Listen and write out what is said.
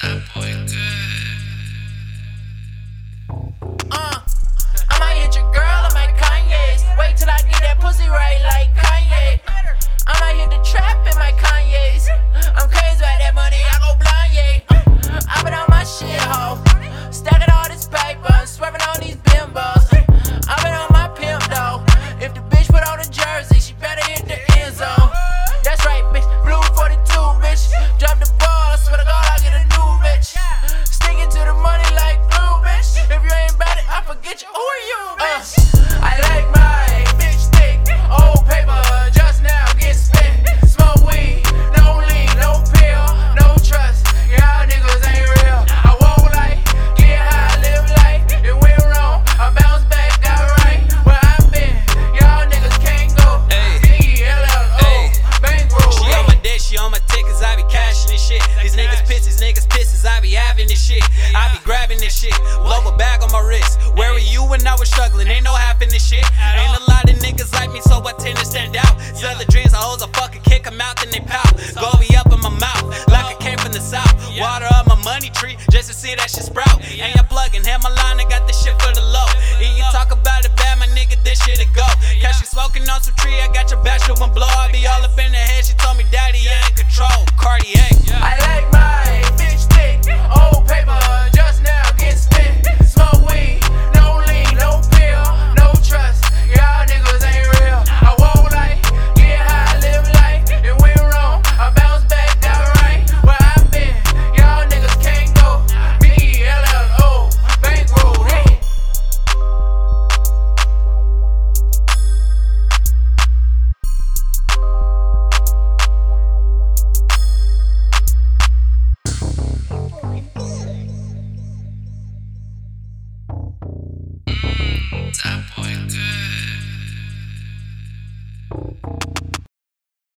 that boy good. this shit. Blow a bag on my wrist. Where were you when I was struggling? Ain't no half in this shit. Ain't a lot of niggas like me, so I tend to stand out. Sell the dreams, I hold a fucking kick them out, then they pout. Goby up in my mouth, like I came from the south. Water up my money tree, just to see that shit sprout. Ain't you plugging, had my line, I got this shit for the low. And you talk about it bad, my nigga, this shit to go. Catch you smoking on some tree, I got your bachelor one blow. That boy good.